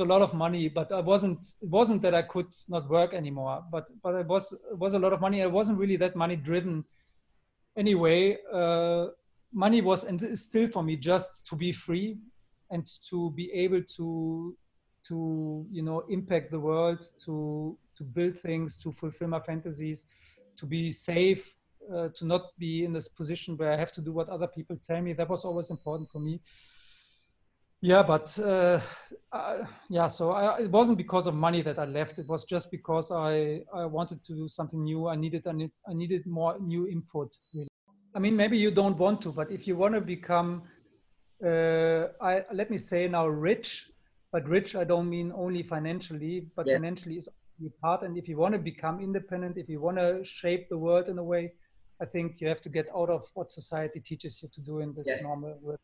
a lot of money, but I wasn't. It wasn't that I could not work anymore, but but it was it was a lot of money. I wasn't really that money driven. Anyway, uh, money was and is still for me just to be free and to be able to to you know impact the world, to to build things, to fulfill my fantasies, to be safe, uh, to not be in this position where I have to do what other people tell me. That was always important for me yeah but uh, uh, yeah so I, it wasn't because of money that i left. It was just because i i wanted to do something new. I needed i, need, I needed more new input really. I mean maybe you don't want to but if you want to become uh, i let me say now rich but rich i don't mean only financially but yes. financially is part. And if you want to become independent if you want to shape the world in a way i think you have to get out of what society teaches you to do in this yes. normal world